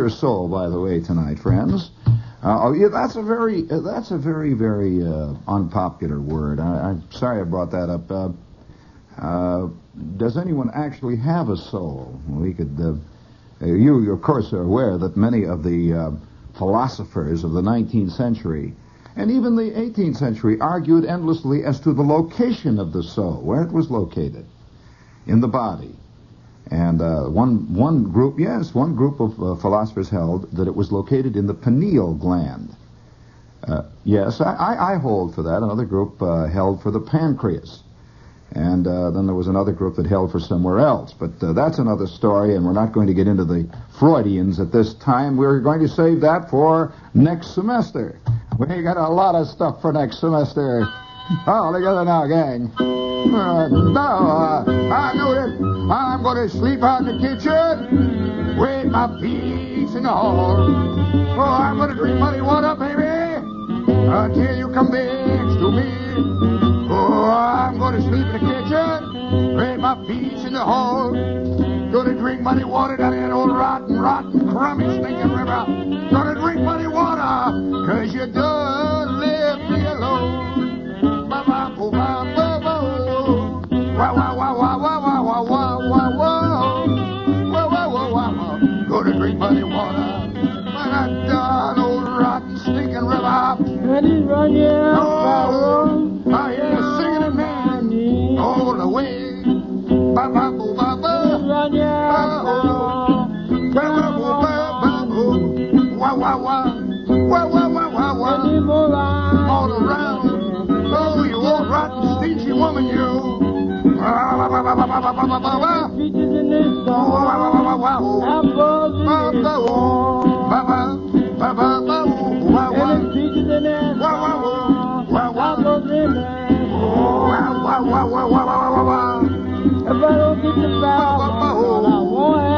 your soul, by the way, tonight, friends? Uh, oh, yeah, that's a very, uh, that's a very, very uh, unpopular word. I, am sorry I brought that up. Uh, uh, does anyone actually have a soul? We could. Uh, you, of course, are aware that many of the philosophers of the 19th century and even the 18th century argued endlessly as to the location of the soul, where it was located in the body. And uh, one one group, yes, one group of uh, philosophers held that it was located in the pineal gland. Uh, yes, I, I, hold for that. Another group uh, held for the pancreas. And uh, then there was another group that held for somewhere else. But uh, that's another story, and we're not going to get into the Freudians at this time. We're going to save that for next semester. We got a lot of stuff for next semester. All together now, gang. Now, uh, I know that I'm going to sleep out in the kitchen with my feet in the hall. Oh, I'm going to drink muddy water, baby, until you come back to me. Oh, I'm going to sleep in the kitchen with my feet in the hall. Gonna drink muddy water down that old rotten, rotten, crummy, stinking river. Gonna drink muddy water, cause you done Wah wah wah wah wah wah wah wah wah wah. Wah wah wah wah wah. Gonna drink muddy water. By that darn old rotten, stinking river. And he's running out. Oh, I am singing it, man, all the way. Ba ba boo ba ba. Wah wah wah. Wah wah wah wah wah. All around. Oh, you old rotten, stingy woman, you. Ba ba Ba ba. Ba ba ba that If I don't get the foul, I won't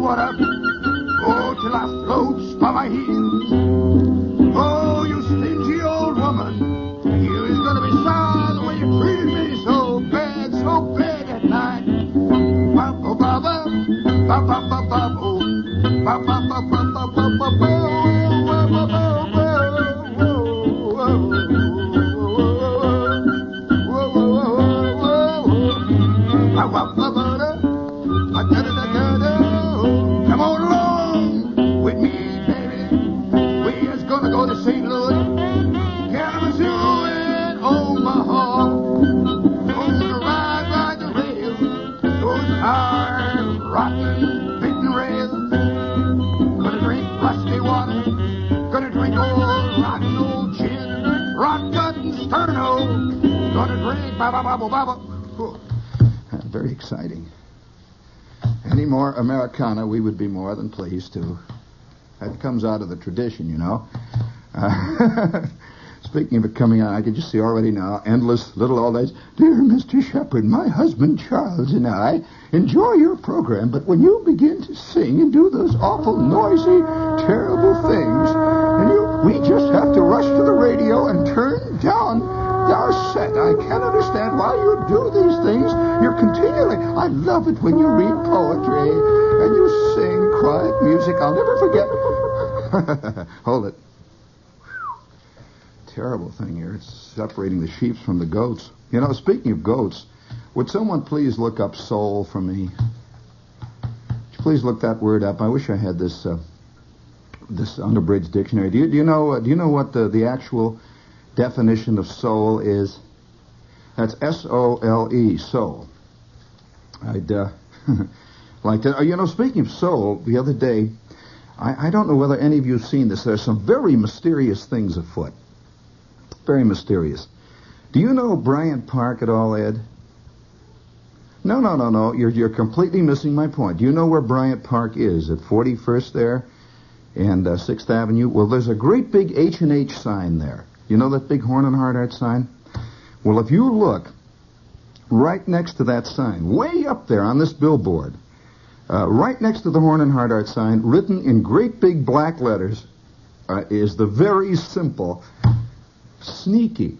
what up? Very exciting. Any more Americana, we would be more than pleased to. That comes out of the tradition, you know. Uh, speaking of it coming out, I can just see already now endless little old age. Dear Mr. Shepherd, my husband Charles and I enjoy your program, but when you begin to sing and do those awful, noisy, terrible things, and you, we just have to rush to the radio and turn down our set. I can't understand why you do these things. You're continually. I love it when you read poetry and you sing quiet music. I'll never forget. Hold it. Terrible thing here. It's separating the sheep from the goats. You know, speaking of goats, would someone please look up soul for me? Please look that word up? I wish I had this uh, this Unabridged Dictionary. Do you, do you know uh, do you know what the, the actual definition of soul is? That's S O L E, soul. I'd uh, like to. Uh, you know, speaking of soul, the other day, I, I don't know whether any of you have seen this. There's some very mysterious things afoot. Very mysterious. Do you know Bryant Park at all, Ed? No, no, no, no. You're you're completely missing my point. Do you know where Bryant Park is? At 41st there, and uh, 6th Avenue. Well, there's a great big H and H sign there. You know that big Horn and Hardart sign? Well, if you look right next to that sign, way up there on this billboard, uh, right next to the Horn and Hardart sign, written in great big black letters, uh, is the very simple, sneaky,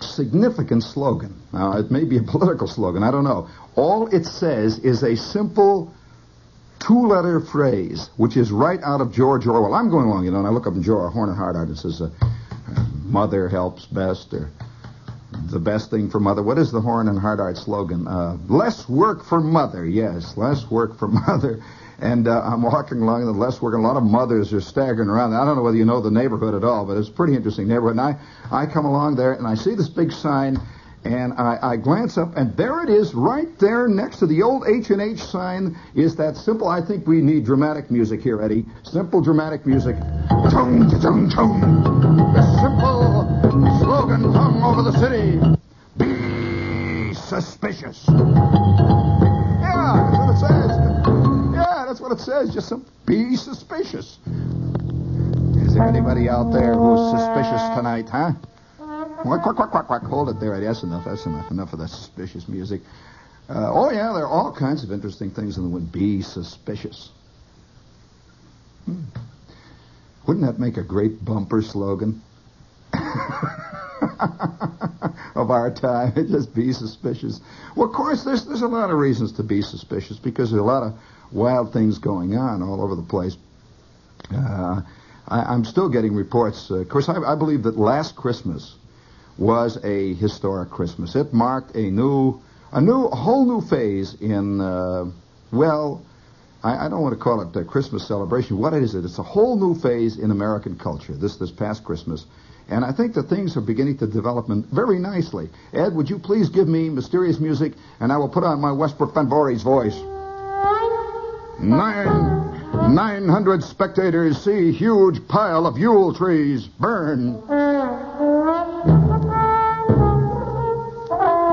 significant slogan. Now, it may be a political slogan, I don't know. All it says is a simple two-letter phrase, which is right out of George Orwell. I'm going along, you know, and I look up in George Horn and Hardart. It says, uh, "Mother helps best," or "The best thing for mother." What is the Horn and Hardart slogan? Uh, less work for mother. Yes, less work for mother. And uh, I'm walking along the less work, a lot of mothers are staggering around. I don't know whether you know the neighborhood at all, but it's a pretty interesting neighborhood. And I, I come along there, and I see this big sign and I, I, glance up, and there it is, right there next to the old H and H sign. Is that simple? I think we need dramatic music here, Eddie. Simple dramatic music. City. Be suspicious. Yeah, that's what it says. Yeah, that's what it says. Just some, be suspicious. Is there anybody out there who's suspicious tonight, huh? Quack, quack, quack, quack, quack. Hold it there. That's enough. That's enough. Enough of that suspicious music. Uh, oh, yeah, there are all kinds of interesting things in the word be suspicious. Hmm. Wouldn't that make a great bumper slogan? of our time. Just be suspicious. Well, of course, there's, there's a lot of reasons to be suspicious because there's a lot of wild things going on all over the place. Uh, I, am still getting reports. Uh, of course, I, I believe that last Christmas, was a historic Christmas. It marked a new, a new, a whole new phase in, uh, well, I, I, don't want to call it a Christmas celebration. What is it? It's a whole new phase in American culture. This this past Christmas, and I think that things are beginning to develop very nicely. Ed, would you please give me mysterious music, and I will put on my Westbrook Van Voorhis voice. Nine, 900 spectators see huge pile of Yule trees burn.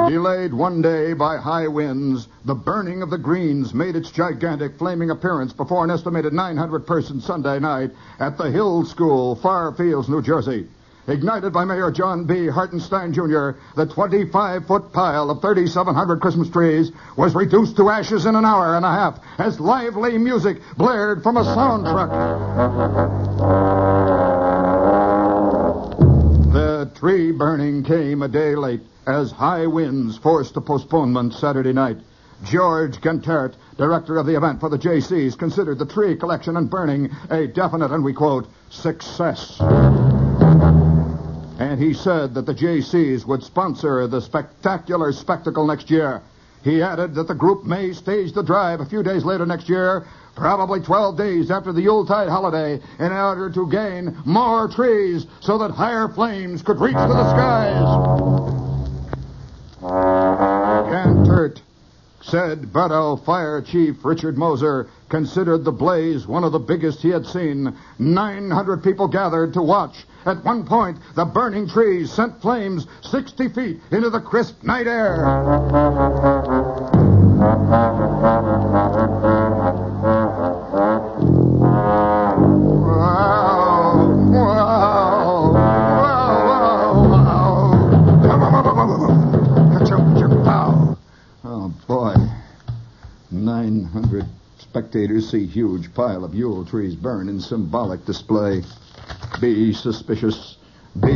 Delayed one day by high winds, the burning of the greens made its gigantic flaming appearance before an estimated 900 persons Sunday night at the Hill School, Far Fields, New Jersey. Ignited by Mayor John B. Hartenstein Jr., the 25 foot pile of 3,700 Christmas trees was reduced to ashes in an hour and a half as lively music blared from a sound truck. The tree burning came a day late as high winds forced a postponement Saturday night. George Gentert, director of the event for the JCs, considered the tree collection and burning a definite, and we quote, success. And he said that the JCs would sponsor the spectacular spectacle next year. He added that the group may stage the drive a few days later next year, probably 12 days after the Yuletide holiday, in order to gain more trees so that higher flames could reach to the skies. Gantert said Butto Fire Chief Richard Moser considered the blaze one of the biggest he had seen. 900 people gathered to watch. At one point, the burning trees sent flames 60 feet into the crisp night air. Spectators see huge pile of Yule trees burn in symbolic display. Be suspicious. Be.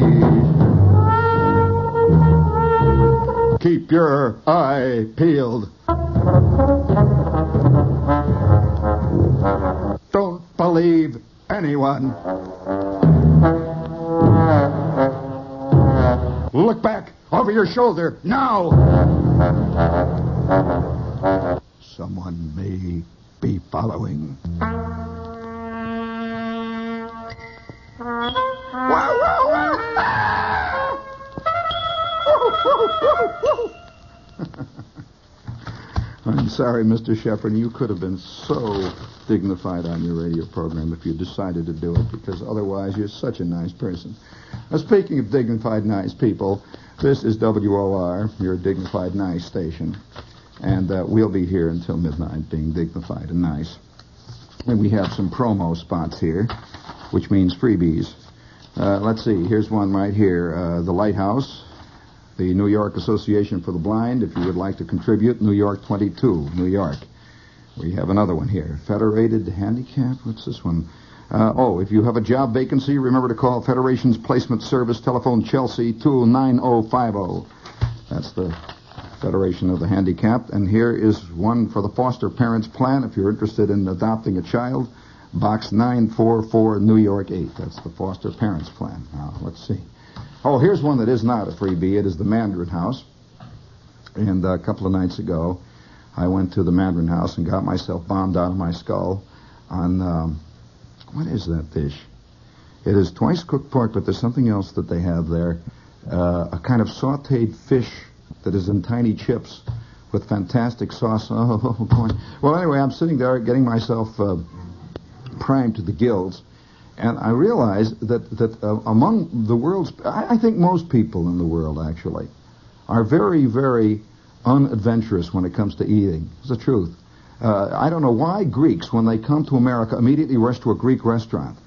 Keep your eye peeled. Don't believe anyone. Look back over your shoulder now. Someone may be following. I'm sorry, Mr. Shepherd. You could have been so dignified on your radio program if you decided to do it, because otherwise you're such a nice person. Now, speaking of dignified, nice people, this is WOR, your dignified, nice station. And uh, we'll be here until midnight being dignified and nice. And we have some promo spots here, which means freebies. Uh, let's see, here's one right here. Uh, the Lighthouse, the New York Association for the Blind, if you would like to contribute, New York 22, New York. We have another one here. Federated Handicap, what's this one? Uh, oh, if you have a job vacancy, remember to call Federation's Placement Service, telephone Chelsea 29050. That's the Federation of the Handicapped. And here is one for the foster parents plan if you're interested in adopting a child. Box 944, New York 8. That's the foster parents plan. Now, let's see. Oh, here's one that is not a freebie. It is the Mandarin House. And a couple of nights ago, I went to the Mandarin House and got myself bombed out of my skull on, um, what is that dish? It is twice cooked pork, but there's something else that they have there. Uh, a kind of sauteed fish that is in tiny chips with fantastic sauce. Oh, boy. Well, anyway, I'm sitting there getting myself uh, primed to the gills, and I realize that, that uh, among the world's, I, I think most people in the world, actually, are very, very unadventurous when it comes to eating. It's the truth. Uh, I don't know why Greeks, when they come to America, immediately rush to a Greek restaurant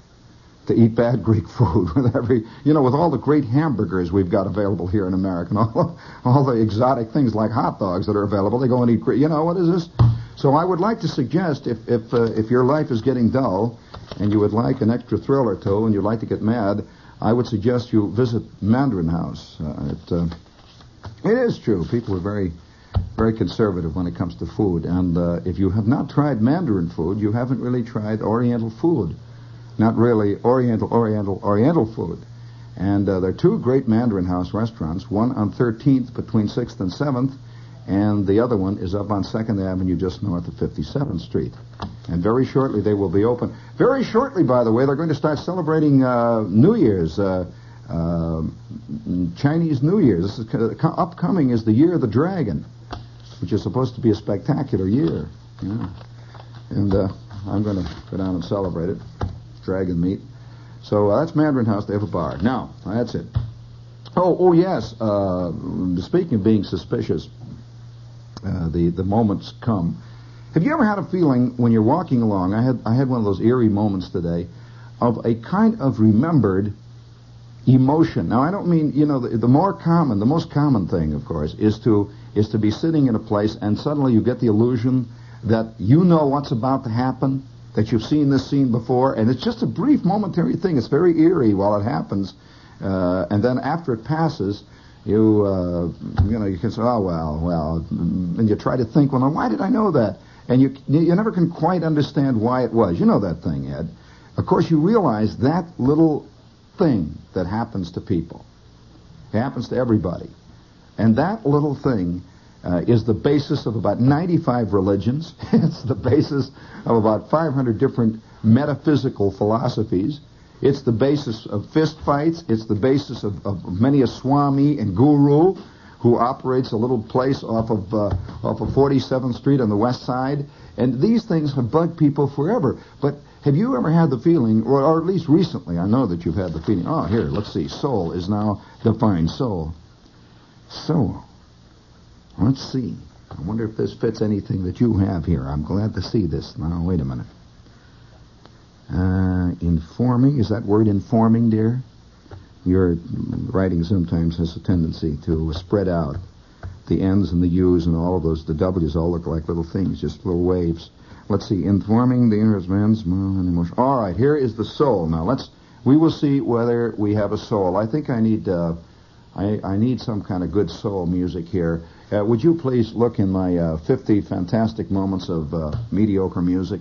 to eat bad Greek food with every, you know, with all the great hamburgers we've got available here in America, and all, all the exotic things like hot dogs that are available. They go and eat, you know, what is this? So I would like to suggest if if uh, if your life is getting dull, and you would like an extra thrill or two, and you'd like to get mad, I would suggest you visit Mandarin House. Uh, it uh, it is true. People are very very conservative when it comes to food, and uh, if you have not tried Mandarin food, you haven't really tried Oriental food not really Oriental, Oriental, Oriental food. And uh, there are two great Mandarin House restaurants, one on 13th between 6th and 7th, and the other one is up on 2nd Avenue just north of 57th Street. And very shortly they will be open. Very shortly, by the way, they're going to start celebrating uh, New Year's, uh, uh, Chinese New Year's. This is, upcoming is the Year of the Dragon, which is supposed to be a spectacular year. Yeah. And uh, I'm going to go down and celebrate it dragon meat. So uh, that's Mandarin House. They have a bar. Now, that's it. Oh, oh yes. Uh, speaking of being suspicious, uh, the the moments come. Have you ever had a feeling when you're walking along? I had I had one of those eerie moments today, of a kind of remembered emotion. Now, I don't mean you know the, the more common, the most common thing, of course, is to is to be sitting in a place and suddenly you get the illusion that you know what's about to happen that you've seen this scene before, and it's just a brief, momentary thing. It's very eerie while it happens, uh, and then after it passes, you uh, you know you can say, oh well, well, and you try to think, well, now why did I know that? And you you never can quite understand why it was. You know that thing, Ed. Of course, you realize that little thing that happens to people, it happens to everybody, and that little thing uh, is the basis of about 95 religions. it's the basis of about 500 different metaphysical philosophies. It's the basis of fist fights. It's the basis of, of many a swami and guru who operates a little place off of uh, off of 47th Street on the west side. And these things have bugged people forever. But have you ever had the feeling, or, or at least recently, I know that you've had the feeling, oh, here, let's see, soul is now defined. Soul. Soul. Let's see. I wonder if this fits anything that you have here. I'm glad to see this. Now, wait a minute. Uh, informing, is that word informing, dear? Your writing sometimes has a tendency to spread out. The N's and the U's and all of those, the W's all look like little things, just little waves. Let's see, informing the inner man's and emotion. All right, here is the soul. Now let's, we will see whether we have a soul. I think I need, uh, I, I need some kind of good soul music here. Uh, would you please look in my uh, 50 fantastic moments of uh, mediocre music?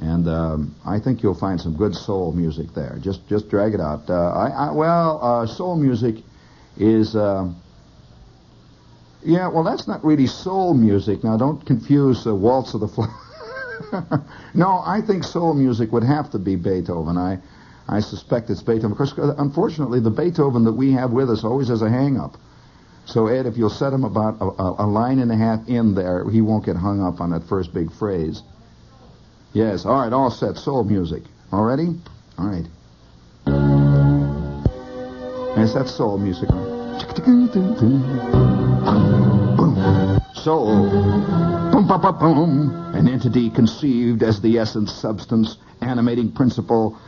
And um, I think you'll find some good soul music there. Just just drag it out. Uh, I, I, well, uh, soul music is. Um, yeah, well, that's not really soul music. Now, don't confuse the Waltz of the Flower. no, I think soul music would have to be Beethoven. I, I suspect it's Beethoven. Of course, unfortunately, the Beethoven that we have with us always has a hang-up. So, Ed, if you'll set him about a, a, line and a half in there, he won't get hung up on that first big phrase. Yes, all right, all set. Soul music. All ready? All right. Yes, that's soul music. Soul. Boom. An entity conceived as the essence, substance, animating principle,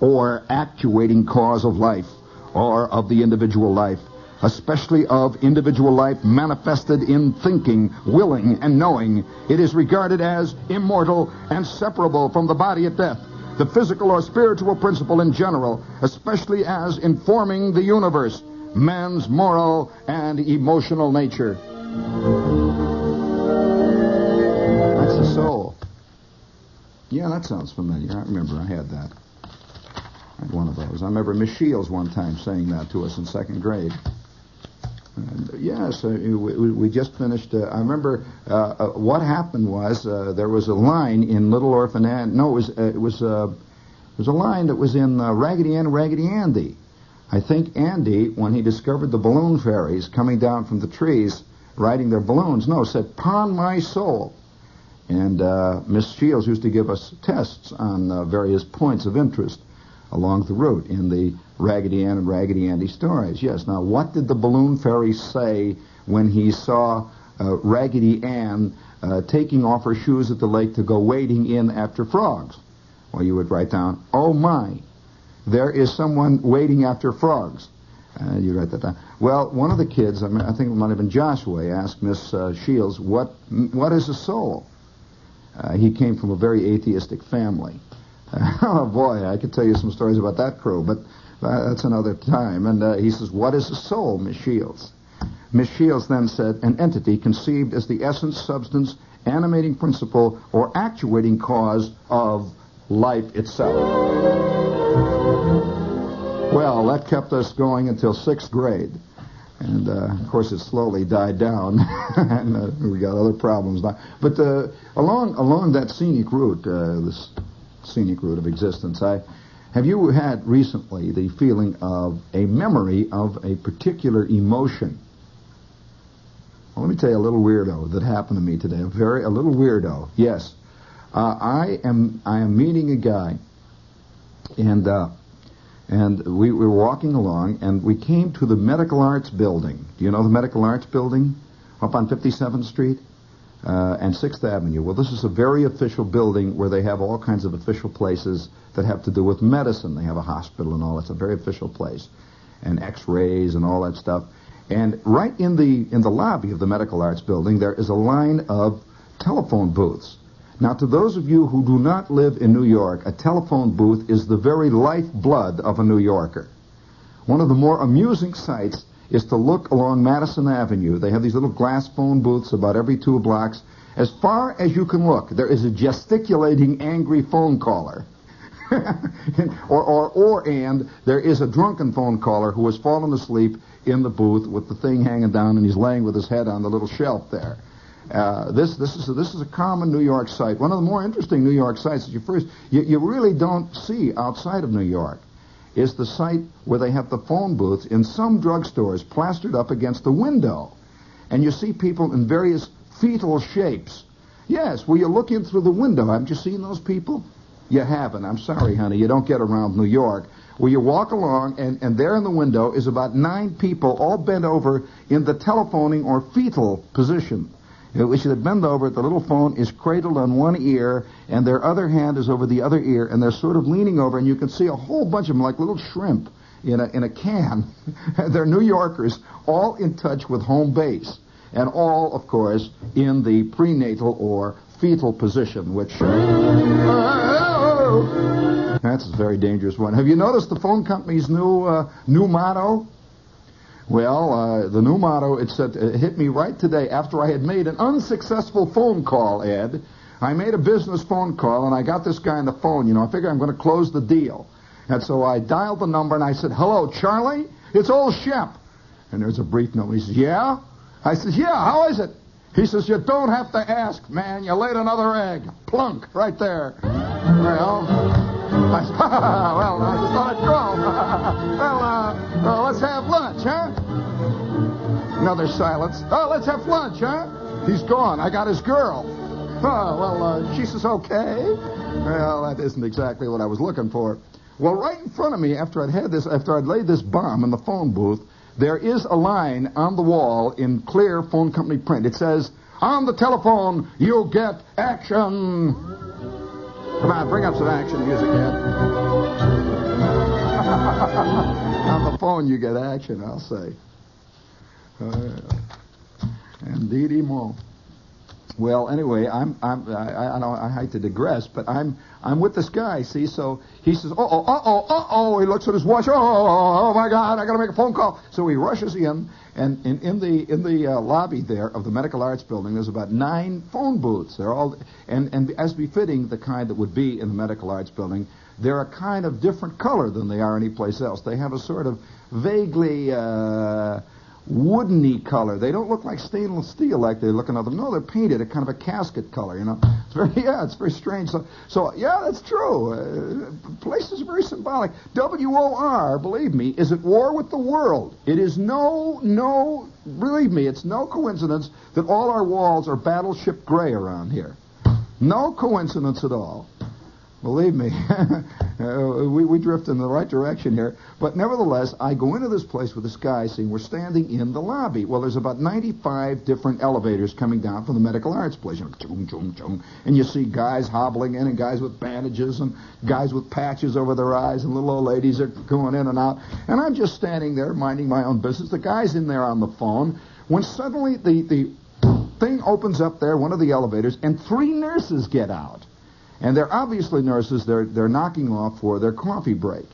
or actuating cause of life, or of the individual life especially of individual life manifested in thinking, willing, and knowing, it is regarded as immortal and separable from the body at death, the physical or spiritual principle in general, especially as informing the universe, man's moral and emotional nature. That's the soul. Yeah, that sounds familiar. I remember I had that. I had one of those. I remember Miss Shields one time saying that to us in second grade. Yes, uh, we, just finished. Uh, I remember uh, uh what happened was uh, there was a line in Little Orphan Ann. No, it was uh, it was it was a line that was in Raggedy Ann Raggedy Andy. I think Andy, when he discovered the balloon fairies coming down from the trees riding their balloons, no, said, "Pon my soul." And Miss Shields used to give us tests on various points of interest along the route in the Raggedy Ann and Raggedy Andy stories. Yes. Now, what did the balloon fairy say when he saw uh, Raggedy Ann uh, taking off her shoes at the lake to go wading in after frogs? Well, you would write down, "Oh my, there is someone wading after frogs." Uh, you write that down. Well, one of the kids, I, mean, I think it might have been Joshua, asked Miss uh, Shields, "What what is a soul?" Uh, he came from a very atheistic family. oh boy, I could tell you some stories about that crew, but uh, that's another time. And uh, he says, What is a soul, Miss Shields? Miss Shields then said, An entity conceived as the essence, substance, animating principle, or actuating cause of life itself. Well, that kept us going until sixth grade. And uh, of course, it slowly died down, and uh, we got other problems now. But uh, along along that scenic route, this scenic route of existence, I have you had recently the feeling of a memory of a particular emotion? Well, let me tell you a little weirdo that happened to me today. A very a little weirdo. Yes, uh, I am I am meeting a guy, and uh, and we, we were walking along, and we came to the Medical Arts Building. Do you know the Medical Arts Building up on 57th Street? Uh, and Sixth Avenue. Well, this is a very official building where they have all kinds of official places that have to do with medicine. They have a hospital and all. It's a very official place, and X-rays and all that stuff. And right in the in the lobby of the Medical Arts Building, there is a line of telephone booths. Now, to those of you who do not live in New York, a telephone booth is the very lifeblood of a New Yorker. One of the more amusing sights is to look along Madison Avenue. They have these little glass phone booths about every two blocks. As far as you can look, there is a gesticulating, angry phone caller. or, or, or, and there is a drunken phone caller who has fallen asleep in the booth with the thing hanging down and he's laying with his head on the little shelf there. Uh, this, this, is a, this is a common New York sight. One of the more interesting New York sights that you first, you, you really don't see outside of New York is the site where they have the phone booths in some drugstores plastered up against the window. And you see people in various fetal shapes. Yes, well, you're looking through the window. Haven't you seen those people? You haven't. I'm sorry, honey. You don't get around New York. Where you walk along, and, and there in the window is about nine people all bent over in the telephoning or fetal position. We should bend over. The little phone is cradled on one ear, and their other hand is over the other ear, and they're sort of leaning over, and you can see a whole bunch of them like little shrimp in a, in a can. they're New Yorkers, all in touch with home base, and all, of course, in the prenatal or fetal position, which. That's a very dangerous one. Have you noticed the phone company's new uh, new motto? Well, uh, the new motto, it said, uh, it hit me right today after I had made an unsuccessful phone call, Ed. I made a business phone call, and I got this guy on the phone. You know, I figured I'm going to close the deal. And so I dialed the number, and I said, hello, Charlie? It's old Shep. And there's a brief note. He says, yeah? I says, yeah, how is it? He says, you don't have to ask, man. You laid another egg. Plunk, right there. Well... I, well, I just thought it drove. Uh, well, uh, well, let's have look." Another silence. Oh, let's have lunch, huh? He's gone. I got his girl. Oh, well, uh, she says, okay. Well, that isn't exactly what I was looking for. Well, right in front of me, after I'd had this, after I'd laid this bomb in the phone booth, there is a line on the wall in clear phone company print. It says, on the telephone, you'll get action. Come on, bring up some action music, Ed. on the phone, you get action, I'll say. Uh, won't. Well, anyway, I'm, I'm, I, I, don't, I hate to digress, but I'm, I'm with this guy. See, so he says, "Uh oh, uh oh, uh oh." He looks at his watch. Oh, oh, oh my God, I got to make a phone call. So he rushes in, and in, in the in the uh, lobby there of the Medical Arts Building, there's about nine phone booths. They're all, and and as befitting the kind that would be in the Medical Arts Building, they're a kind of different color than they are anyplace else. They have a sort of vaguely. Uh, woodeny color. They don't look like stainless steel like they look in other. No, they're painted a kind of a casket color. You know, it's very yeah, it's very strange. So, so yeah, that's true. Uh, places are very symbolic. W O R, believe me, is at war with the world. It is no, no, believe me, it's no coincidence that all our walls are battleship gray around here. No coincidence at all. Believe me, uh, we, we drift in the right direction here. But nevertheless, I go into this place with this guy saying we're standing in the lobby. Well, there's about 95 different elevators coming down from the medical arts place. You know. And you see guys hobbling in and guys with bandages and guys with patches over their eyes and little old ladies are going in and out. And I'm just standing there minding my own business. The guy's in there on the phone when suddenly the, the thing opens up there, one of the elevators, and three nurses get out. And they're obviously nurses. They're, they're knocking off for their coffee break.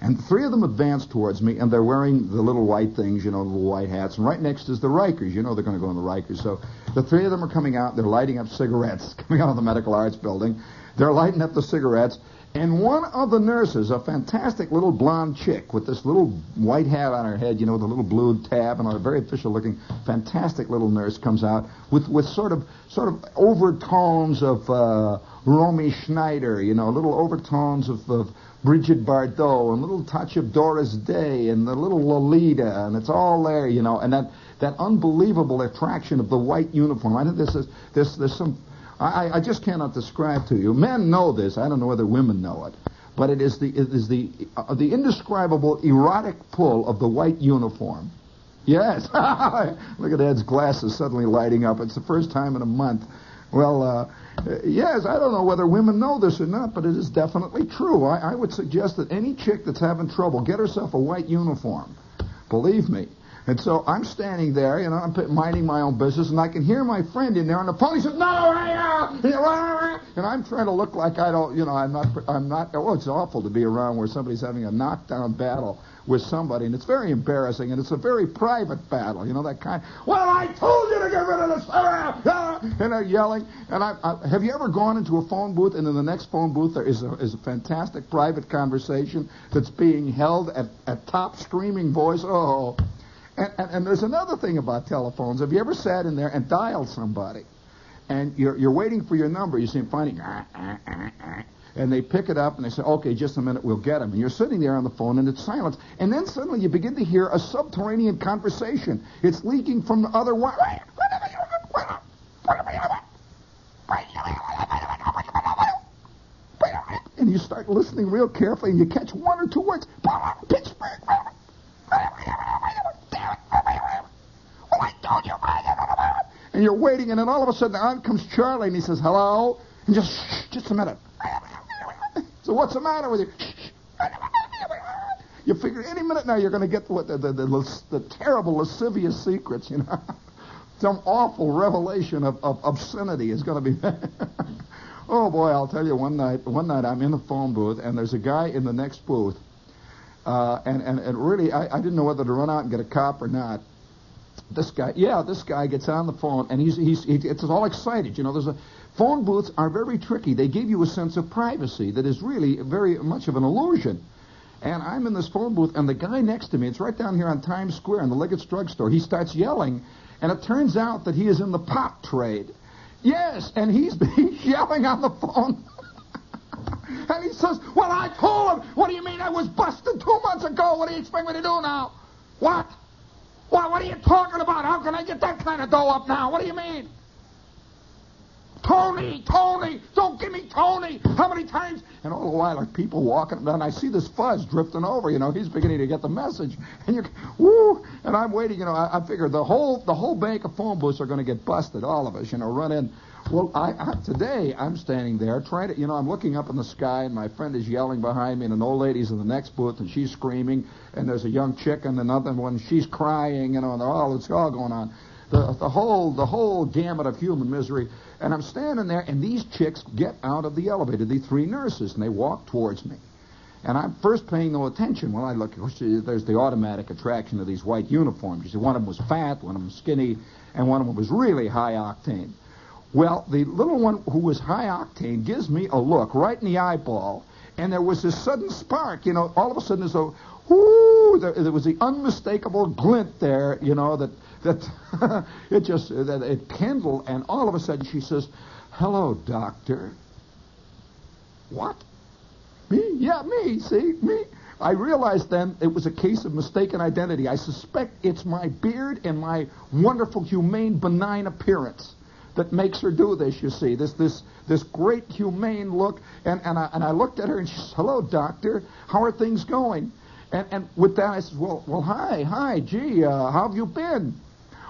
And three of them advance towards me, and they're wearing the little white things, you know, the little white hats. And right next is the Rikers. You know they're going to go in the Rikers. So the three of them are coming out. They're lighting up cigarettes coming out of the medical arts building. They're lighting up the cigarettes. And one of the nurses, a fantastic little blonde chick with this little white hat on her head, you know, with a little blue tab and a very official looking, fantastic little nurse comes out with, with sort of sort of overtones of uh, Romy Schneider, you know, little overtones of, of Brigitte Bardot, and a little touch of Doris Day, and the little Lolita, and it's all there, you know, and that, that unbelievable attraction of the white uniform. I think this is this there's some I, I just cannot describe to you. Men know this. I don't know whether women know it, but it is the it is the uh, the indescribable erotic pull of the white uniform. Yes. Look at Ed's glasses suddenly lighting up. It's the first time in a month. Well, uh, yes, I don't know whether women know this or not, but it is definitely true. I, I would suggest that any chick that's having trouble, get herself a white uniform. Believe me. And so I'm standing there, you know, I'm minding my own business, and I can hear my friend in there on the phone. He says, "No, and I'm trying to look like I don't, you know, I'm not, I'm not. Oh, it's awful to be around where somebody's having a knockdown battle with somebody, and it's very embarrassing, and it's a very private battle, you know, that kind. Well, I told you to get rid of this, and they're yelling. And I, I, have you ever gone into a phone booth, and in the next phone booth there is a, is a fantastic private conversation that's being held at, at top screaming voice? Oh. And, and, and, there's another thing about telephones. Have you ever sat in there and dialed somebody? And you're, you're waiting for your number. You see them finding, ah, ah, ah, and they pick it up and they say, okay, just a minute, we'll get him. And you're sitting there on the phone and it's silence. And then suddenly you begin to hear a subterranean conversation. It's leaking from the other wire. And you start listening real carefully and you catch one or two words. Pittsburgh. And you're waiting, and then all of a sudden out comes Charlie, and he says, hello? And just, just a minute. So what's the matter with you? You figure any minute now you're going to get the, the, the, the, the terrible lascivious secrets, you know. Some awful revelation of, of obscenity is going to be. oh boy, I'll tell you. One night, one night I'm in the phone booth, and there's a guy in the next booth, uh, and, and and really I, I didn't know whether to run out and get a cop or not this guy, yeah, this guy gets on the phone and he's he's he, it's all excited. You know, there's a phone booths are very tricky. They give you a sense of privacy that is really very much of an illusion. And I'm in this phone booth, and the guy next to me, it's right down here on Times Square in the Liggett's drugstore, he starts yelling, and it turns out that he is in the pop trade. Yes, and he's, he's yelling on the phone. and he says, Well, I told him. What do you mean I was busted two months ago? What do you expect me to do now? What? What, what are you talking about? How can I get that kind of dough up now? What do you mean? Tony, Tony, don't give me Tony. How many times? And all the while, people walking down. I see this fuzz drifting over. You know, he's beginning to get the message. And you, woo! And I'm waiting. You know, I, I figure the whole the whole bank of phone booths are going to get busted. All of us, you know, run in. Well, I, I, today I'm standing there trying to, you know, I'm looking up in the sky, and my friend is yelling behind me, and an old lady's in the next booth, and she's screaming, and there's a young chick and another one, she's crying, you know, and all it's all going on. The, the whole the whole gamut of human misery. And I'm standing there, and these chicks get out of the elevator, the three nurses, and they walk towards me. And I'm first paying no attention. When I look, oh, there's the automatic attraction of these white uniforms. You see, one of them was fat, one of them skinny, and one of them was really high octane. Well, the little one who was high octane gives me a look right in the eyeball, and there was this sudden spark. You know, all of a sudden there's a whoo. There, there was the unmistakable glint there. You know that that it just that it kindled, and all of a sudden she says, "Hello, doctor." What? Me? Yeah, me. See, me. I realized then it was a case of mistaken identity. I suspect it's my beard and my wonderful, humane, benign appearance that makes her do this, you see. This this this great humane look. And, and I and I looked at her and she says, Hello, doctor, how are things going? And and with that I said, Well well hi, hi, gee, uh, how have you been?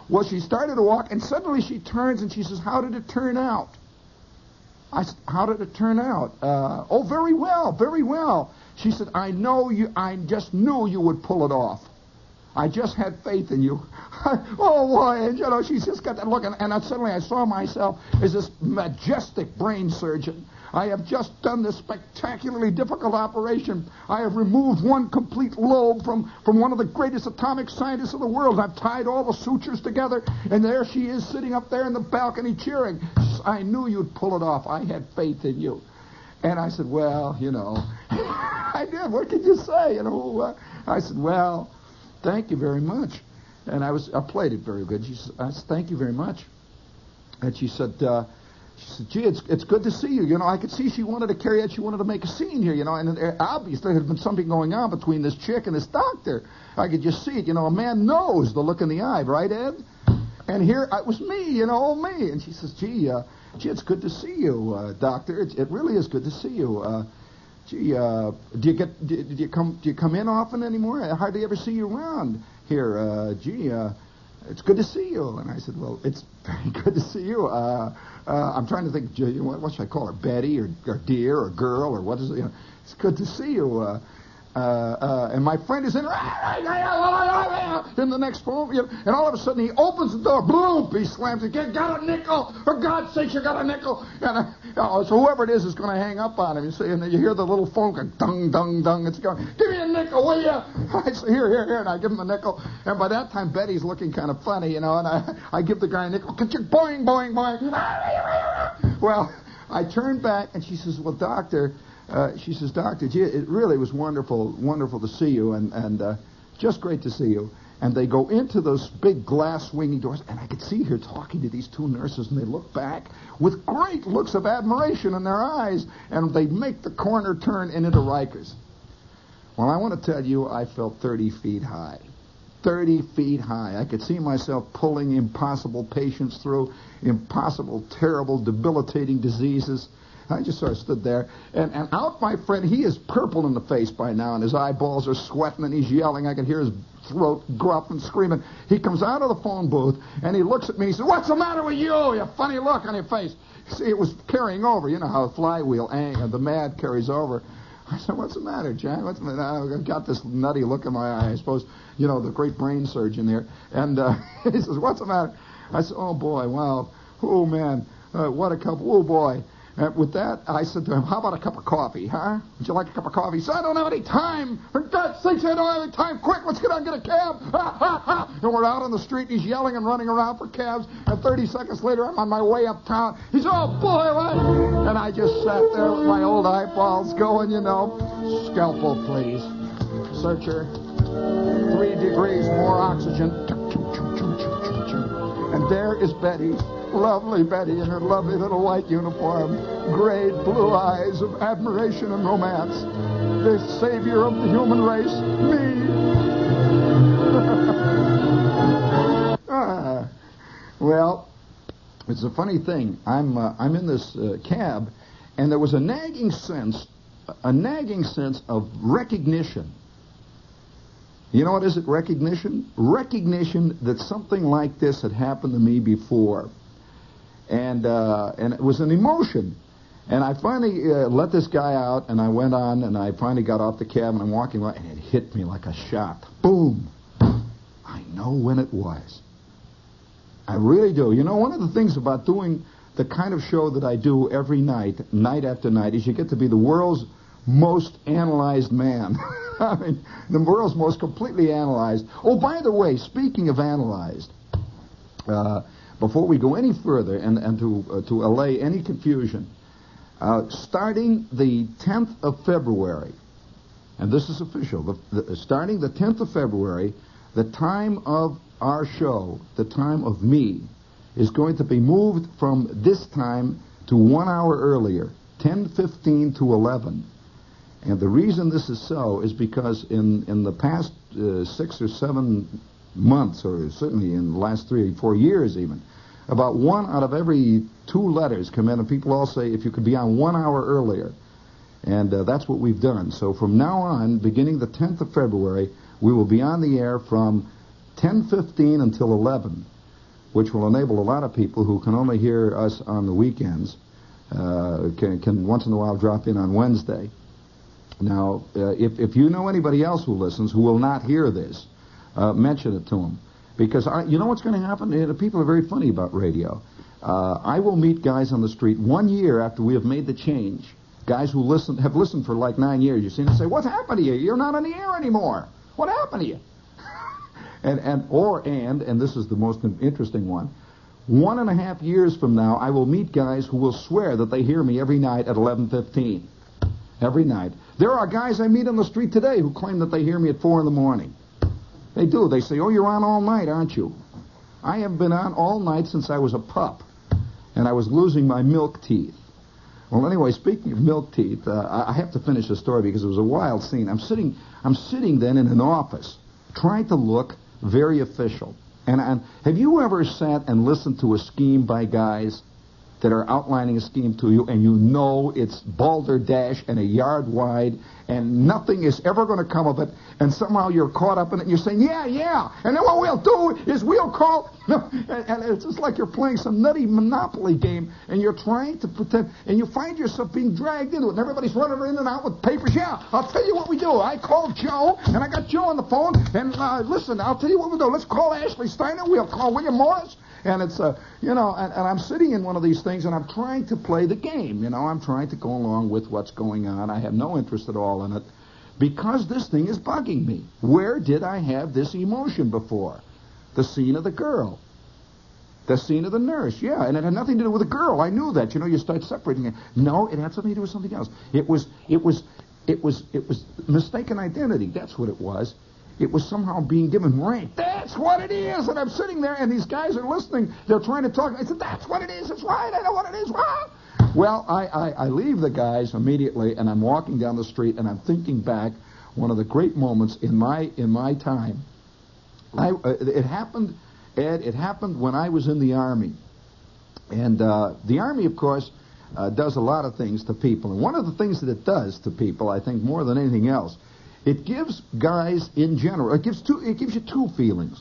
Well, she started to walk, and suddenly she turns and she says, How did it turn out? I said, How did it turn out? Uh, oh, very well, very well. She said, I know you, I just knew you would pull it off. I just had faith in you. oh boy, and you know, she's just got that look, and, and suddenly I saw myself as this majestic brain surgeon. I have just done this spectacularly difficult operation. I have removed one complete lobe from, from one of the greatest atomic scientists of the world. I've tied all the sutures together, and there she is sitting up there in the balcony cheering. I knew you'd pull it off. I had faith in you. And I said, well, you know, I did. What could you say? You know, uh, I said, well, thank you very much. And I was I played it very good. She said, I said, thank you very much. And she said, uh, said, gee, it's, it's good to see you. You know, I could see she wanted to carry out, she wanted to make a scene here, you know, and uh, obviously there had been something going on between this chick and this doctor. I could just see it. You know, a man knows the look in the eye, right, Ed? And here it was me, you know, old me. And she says, gee, uh, gee, it's good to see you, uh, doctor. It, it really is good to see you. Uh, gee, uh, do you get, do, do you come, do you come in often anymore? I hardly ever see you around here. Uh, gee, uh, it's good to see you. And I said, well, it's very good to see you. Uh, uh, I'm trying to think, what, what should I call her, Betty or, or dear or girl or what is it? You know, it's good to see you. Uh, uh, uh, and my friend is in, in the next room, you know, and all of a sudden he opens the door, boom, he slams it. Got a nickel? For God's sake, you got a nickel? And uh, oh, so whoever it is is going to hang up on him. You see, and you hear the little phone go, dung, dung, dung. It's going, give me a nickel, will you? I say, here, here, here, and I give him a nickel. And by that time, Betty's looking kind of funny, you know, and I, I give the guy a nickel. Boing, boing, boing. well, I turn back, and she says, well, doctor, uh, she says, Doctor, gee, it really was wonderful, wonderful to see you, and, and uh, just great to see you. And they go into those big glass swinging doors, and I could see her talking to these two nurses, and they look back with great looks of admiration in their eyes, and they make the corner turn into Rikers. Well, I want to tell you, I felt 30 feet high. 30 feet high. I could see myself pulling impossible patients through impossible, terrible, debilitating diseases. I just sort of stood there. And, and out my friend, he is purple in the face by now, and his eyeballs are sweating, and he's yelling. I can hear his throat gruff and screaming. He comes out of the phone booth, and he looks at me. He says, What's the matter with you? You funny look on your face. See, it was carrying over. You know how a flywheel, ang, the mad carries over. I said, What's the matter, Jack? What's the matter? I've got this nutty look in my eye. I suppose, you know, the great brain surgeon there. And uh, he says, What's the matter? I said, Oh, boy, wow. Oh, man. Uh, what a couple. Oh, boy. And with that, I said to him, How about a cup of coffee, huh? Would you like a cup of coffee? He said, I don't have any time. For God's sakes, I don't have any time. Quick, let's get out and get a cab. Ha, ha, ha. And we're out on the street, and he's yelling and running around for cabs. And 30 seconds later, I'm on my way uptown. He's, Oh, boy, what? And I just sat there with my old eyeballs going, you know. Scalpel, please. Searcher. Three degrees more oxygen. And there is Betty lovely Betty in her lovely little white uniform, great blue eyes of admiration and romance, the savior of the human race, me. Well, it's a funny thing. I'm uh, I'm in this uh, cab, and there was a nagging sense, a nagging sense of recognition. You know what is it? Recognition, recognition that something like this had happened to me before, and uh, and it was an emotion. And I finally uh, let this guy out, and I went on, and I finally got off the cab, and I'm walking and it hit me like a shot. Boom! I know when it was. I really do. You know, one of the things about doing the kind of show that I do every night, night after night, is you get to be the world's most analyzed man. I mean, the world's most completely analyzed. Oh, by the way, speaking of analyzed, uh, before we go any further and, and to, uh, to allay any confusion, uh, starting the 10th of February, and this is official, the, the, starting the 10th of February, the time of our show, the time of me, is going to be moved from this time to one hour earlier, 10.15 to 11. And the reason this is so is because in, in the past uh, six or seven months, or certainly in the last three or four years even, about one out of every two letters come in, and people all say, if you could be on one hour earlier. And uh, that's what we've done. So from now on, beginning the 10th of February, we will be on the air from 10.15 until 11, which will enable a lot of people who can only hear us on the weekends, uh, can, can once in a while drop in on Wednesday. Now, uh, if, if you know anybody else who listens who will not hear this, uh, mention it to them. Because I, you know what's going to happen? Uh, people are very funny about radio. Uh, I will meet guys on the street one year after we have made the change. Guys who listen have listened for like nine years. You see, and say, "What's happened to you? You're not on the air anymore. What happened to you?" and and or and and this is the most interesting one. One and a half years from now, I will meet guys who will swear that they hear me every night at 11:15. Every night. There are guys I meet on the street today who claim that they hear me at four in the morning. They do. They say, "Oh, you're on all night, aren't you?" I have been on all night since I was a pup, and I was losing my milk teeth. Well, anyway, speaking of milk teeth, uh, I have to finish the story because it was a wild scene. I'm sitting, I'm sitting then in an office, trying to look very official. And, and have you ever sat and listened to a scheme by guys that are outlining a scheme to you, and you know it's balderdash and a yard wide, and nothing is ever going to come of it, and somehow you're caught up in it, and you're saying, yeah, yeah, and then what we'll do is we'll call, and, it's just like you're playing some nutty Monopoly game, and you're trying to pretend, and you find yourself being dragged into it, and everybody's running in and out with papers. Yeah, I'll tell you what we do. I called Joe, and I got Joe on the phone, and uh, listen, I'll tell you what we'll do. Let's call Ashley Steiner, we'll call William Morris, and it's a, uh, you know, and, and I'm sitting in one of these things and I'm trying to play the game. You know, I'm trying to go along with what's going on. I have no interest at all in it because this thing is bugging me. Where did I have this emotion before? The scene of the girl. The scene of the nurse, yeah, and it had nothing to do with the girl. I knew that. You know, you start separating it. No, it had something to do with something else. It was, it was, it was, it was mistaken identity. That's what it was. It was somehow being given rank. That's what it is. And I'm sitting there, and these guys are listening. They're trying to talk. I said, "That's what it is. It's right. I know what it is. What?" Well, I, I, I leave the guys immediately, and I'm walking down the street, and I'm thinking back one of the great moments in my in my time. I, uh, it happened, Ed. It happened when I was in the army, and uh, the army, of course, uh, does a lot of things to people. And one of the things that it does to people, I think, more than anything else, it gives guys in general, it gives two, it gives you two feelings.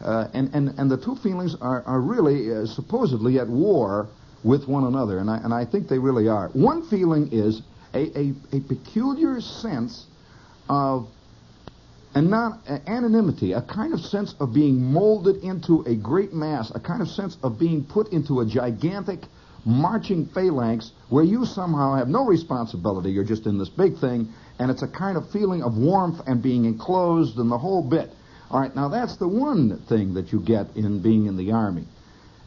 Uh, and, and, and the two feelings are, are really uh, supposedly at war with one another, and I, and I think they really are. One feeling is a, a, a peculiar sense of and not uh, anonymity, a kind of sense of being molded into a great mass, a kind of sense of being put into a gigantic marching phalanx where you somehow have no responsibility. You're just in this big thing, and it's a kind of feeling of warmth and being enclosed and the whole bit. All right, now that's the one thing that you get in being in the Army.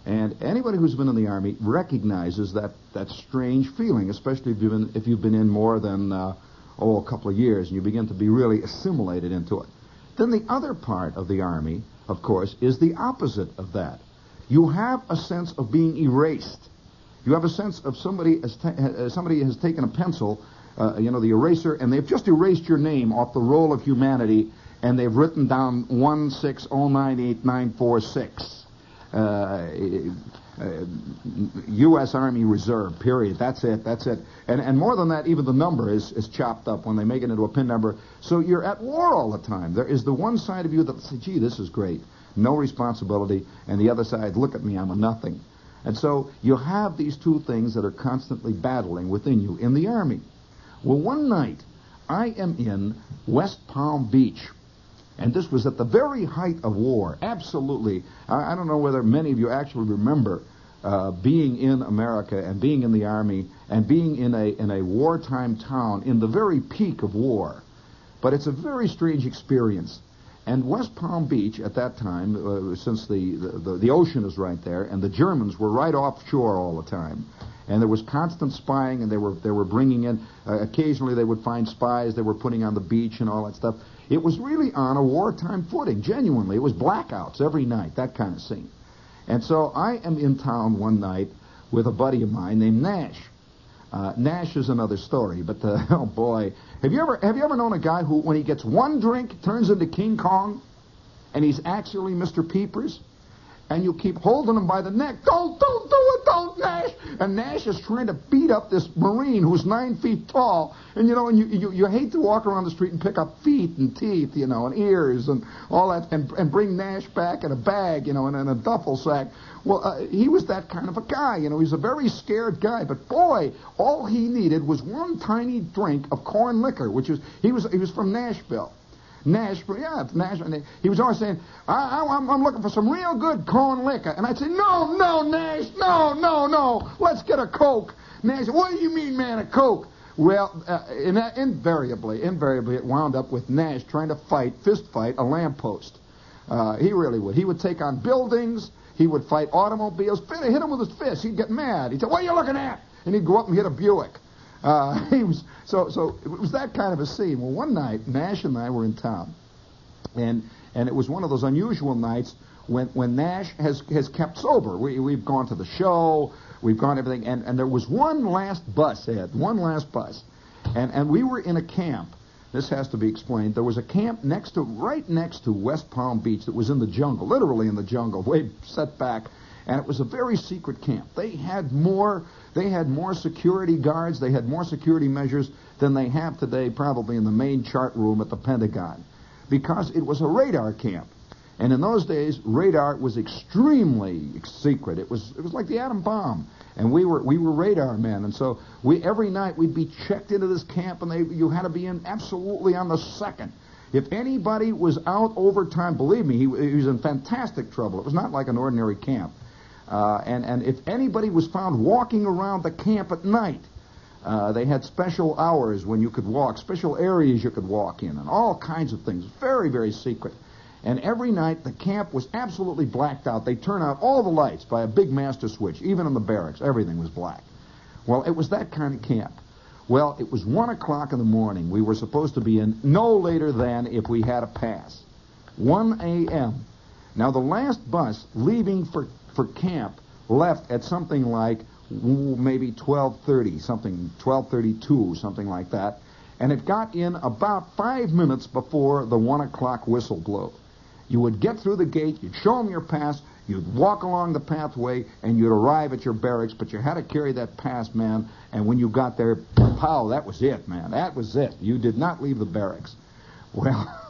And anybody who's been in the Army recognizes that, that strange feeling, especially if you've been, if you've been in more than, uh, oh, a couple of years and you begin to be really assimilated into it. Then the other part of the Army, of course, is the opposite of that. You have a sense of being erased. You have a sense of somebody has, ta- somebody has taken a pencil uh, you know, the eraser, and they've just erased your name off the roll of humanity, and they've written down 1609896. uh, uh, U.S. Army Reserve, period. That's it, that's it. And, and more than that, even the number is, is chopped up when they make it into a pin number. So you're at war all the time. There is the one side of you that says, gee, this is great. No responsibility. And the other side, look at me, I'm a nothing. And so you have these two things that are constantly battling within you in the Army. Well, one night, I am in West Palm Beach. And this was at the very height of war. Absolutely. I, I don't know whether many of you actually remember uh, being in America and being in the Army and being in a, in a wartime town in the very peak of war. But it's a very strange experience. And West Palm Beach at that time, uh, since the, the, the ocean is right there, and the Germans were right offshore all the time, and there was constant spying, and they were they were bringing in. Uh, occasionally, they would find spies they were putting on the beach and all that stuff. It was really on a wartime footing, genuinely. It was blackouts every night, that kind of scene. And so I am in town one night with a buddy of mine named Nash. Uh, Nash is another story, but uh, oh boy, have you ever have you ever known a guy who, when he gets one drink, turns into King Kong, and he's actually Mr. Peepers? And you keep holding him by the neck. Don't, don't do it, don't, Nash. And Nash is trying to beat up this Marine who's nine feet tall. And, you know, and you, you, you hate to walk around the street and pick up feet and teeth, you know, and ears and all that, and, and bring Nash back in a bag, you know, and in a duffel sack. Well, uh, he was that kind of a guy, you know. He's a very scared guy. But, boy, all he needed was one tiny drink of corn liquor, which was, he was, he was from Nashville. Nashville. Yeah, it's Nashville. He was always saying, I, I'm looking for some real good corn liquor. And I'd say, no, no, Nash, no, no, no. Let's get a Coke. Nash, what do you mean, man, a Coke? Well, uh, in that, invariably, invariably, it wound up with Nash trying to fight, fist fight, a lamppost. Uh, he really would. He would take on buildings. He would fight automobiles. Hit him with his fist. He'd get mad. He'd say, "What are you looking at?" And he'd go up and hit a Buick. Uh, he was so so. It was that kind of a scene. Well, one night Nash and I were in town, and and it was one of those unusual nights when when Nash has has kept sober. We we've gone to the show, we've gone everything, and and there was one last bus, Ed, one last bus, and and we were in a camp. This has to be explained. There was a camp next to, right next to West Palm Beach that was in the jungle, literally in the jungle, way set back, and it was a very secret camp. They had more they had more security guards, they had more security measures than they have today, probably in the main chart room at the Pentagon, because it was a radar camp. And in those days, radar was extremely secret. It was it was like the atom bomb, and we were we were radar men. And so we every night we'd be checked into this camp, and they you had to be in absolutely on the second. If anybody was out overtime, believe me, he, he was in fantastic trouble. It was not like an ordinary camp. Uh, and, and if anybody was found walking around the camp at night, uh, they had special hours when you could walk, special areas you could walk in, and all kinds of things. Very, very secret. And every night the camp was absolutely blacked out. They turn out all the lights by a big master switch, even in the barracks. Everything was black. Well, it was that kind of camp. Well, it was 1 o'clock in the morning. We were supposed to be in no later than if we had a pass. 1 a.m. Now, the last bus leaving for for camp left at something like maybe 12:30, something 12:32, something like that, and it got in about five minutes before the one o'clock whistle blew. You would get through the gate, you'd show them your pass, you'd walk along the pathway, and you'd arrive at your barracks. But you had to carry that pass, man. And when you got there, pow, that was it, man. That was it. You did not leave the barracks. Well.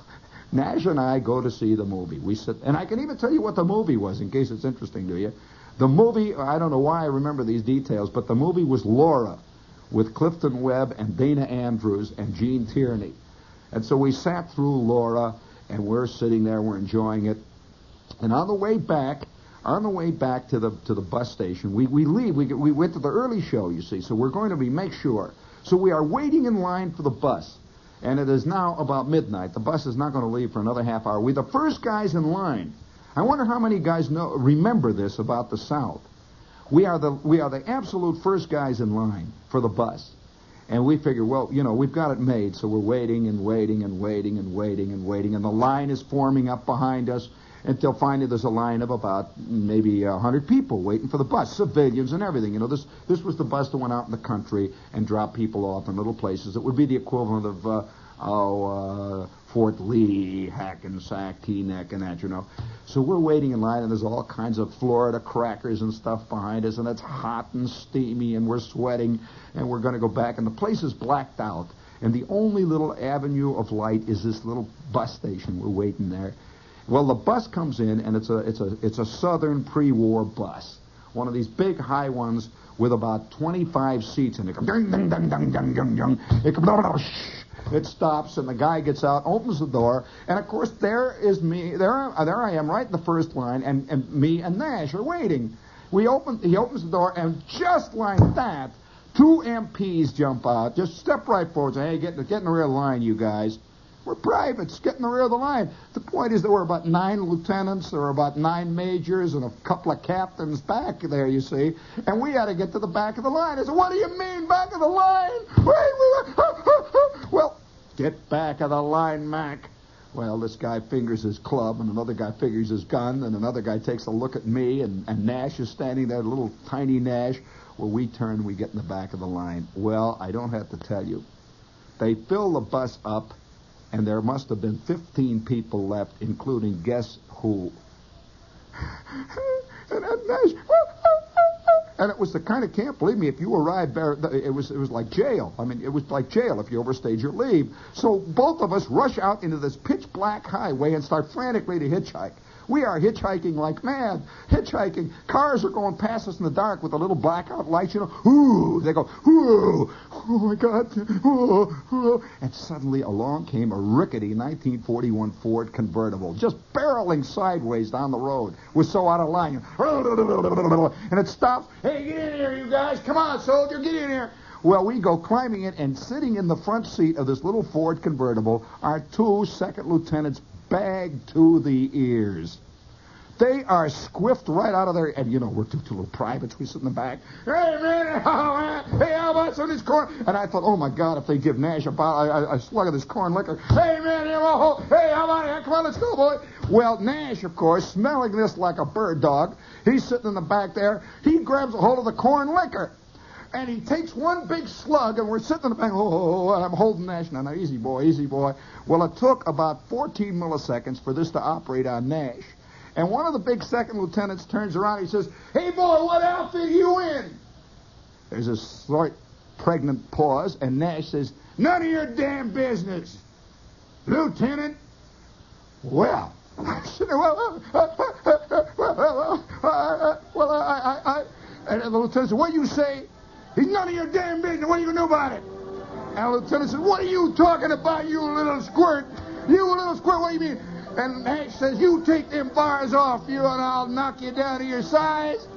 Nash and I go to see the movie. We sit, and I can even tell you what the movie was in case it's interesting to you. The movie, I don't know why I remember these details, but the movie was Laura with Clifton Webb and Dana Andrews and Gene Tierney. And so we sat through Laura, and we're sitting there, we're enjoying it. And on the way back, on the way back to the to the bus station, we, we leave. We, we went to the early show, you see, so we're going to be make sure. So we are waiting in line for the bus and it is now about midnight. The bus is not going to leave for another half hour. We're the first guys in line. I wonder how many guys know remember this about the South. We are the we are the absolute first guys in line for the bus. And we figure, well, you know, we've got it made, so we're waiting and waiting and waiting and waiting and waiting, and the line is forming up behind us until finally there's a line of about maybe a hundred people waiting for the bus, civilians and everything. You know, this this was the bus that went out in the country and dropped people off in little places. It would be the equivalent of uh, oh, uh, Fort Lee, Hackensack, Teaneck, and that, you know. So we're waiting in line, and there's all kinds of Florida crackers and stuff behind us, and it's hot and steamy, and we're sweating, and we're going to go back, and the place is blacked out. And the only little avenue of light is this little bus station. We're waiting there. Well, the bus comes in, and it's a it's a it's a Southern pre-war bus, one of these big high ones with about 25 seats, and it ding ding ding ding ding ding ding. It goes, it stops, and the guy gets out, opens the door, and of course there is me. There, there I am, right in the first line, and, and me and Nash are waiting. We open. He opens the door, and just like that, two MPs jump out. Just step right forward. Say, hey, get get in the rear line, you guys. We're privates. Get in the rear of the line. The point is there were about nine lieutenants, there were about nine majors, and a couple of captains back there, you see. And we had to get to the back of the line. I said, what do you mean, back of the line? Well, get back of the line, Mac. Well, this guy fingers his club, and another guy fingers his gun, and another guy takes a look at me, and, and Nash is standing there, a little tiny Nash. Well, we turn, we get in the back of the line. Well, I don't have to tell you. They fill the bus up and there must have been 15 people left, including guess who? and, it was the kind of camp. Believe me, if you arrived there, it was it was like jail. I mean, it was like jail if you overstayed your leave. So both of us rush out into this pitch black highway and start frantically to hitchhike. We are hitchhiking like mad. Hitchhiking. Cars are going past us in the dark with the little blackout lights, you know. Ooh, they go, ooh, oh my God, ooh, ooh. And suddenly along came a rickety 1941 Ford convertible, just barreling sideways down the road. We're so out of line. And it stops. Hey, get in here, you guys. Come on, soldier, get in here. Well, we go climbing in, and sitting in the front seat of this little Ford convertible are two second lieutenants bagged to the ears. They are squiffed right out of there, and you know we're two, two little privates. We sit in the back. Hey man, hey how about some of this corn? And I thought, oh my God, if they give Nash a, a, a slug of this corn liquor, hey man, oh, hey how about it? Come on, let's go, boy. Well, Nash, of course, smelling this like a bird dog, he's sitting in the back there. He grabs a hold of the corn liquor and he takes one big slug, and we're sitting in the back, oh, oh, oh and I'm holding Nash. Now, now, easy boy, easy boy. Well, it took about 14 milliseconds for this to operate on Nash. And one of the big second lieutenants turns around, and he says, hey boy, what outfit you in? There's a slight pregnant pause, and Nash says, none of your damn business. Lieutenant, well, well, well, well, I, I, I, and the lieutenant said, what you say? He's none of your damn business. What are you going to do about it? And the lieutenant said, What are you talking about, you little squirt? You little squirt, what do you mean? And Nash says, You take them bars off you and I'll knock you down to your size.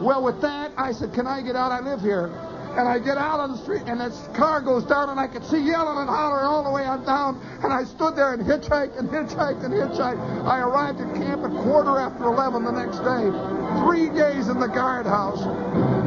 Well, with that, I said, Can I get out? I live here. And I get out on the street, and this car goes down, and I could see yelling and hollering all the way on down. And I stood there and hitchhiked and hitchhiked and hitchhiked. I arrived at camp at quarter after 11 the next day. Three days in the guardhouse.